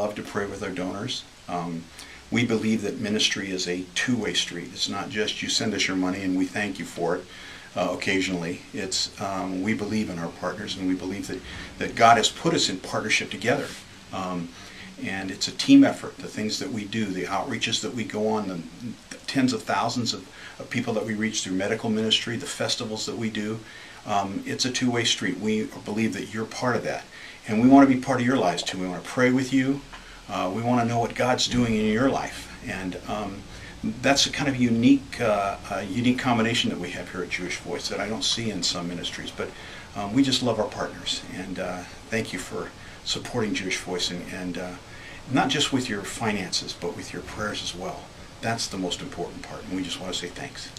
love to pray with our donors. Um, we believe that ministry is a two-way street. It's not just you send us your money and we thank you for it uh, occasionally. It's um, we believe in our partners and we believe that, that God has put us in partnership together. Um, and it's a team effort. The things that we do, the outreaches that we go on, the tens of thousands of, of people that we reach through medical ministry, the festivals that we do. Um, it's a two-way street. We believe that you're part of that, and we want to be part of your lives too. We want to pray with you. Uh, we want to know what God's doing in your life, and um, that's a kind of unique, uh, uh, unique combination that we have here at Jewish Voice that I don't see in some ministries. But um, we just love our partners, and uh, thank you for supporting Jewish Voice, and, and uh, not just with your finances, but with your prayers as well. That's the most important part, and we just want to say thanks.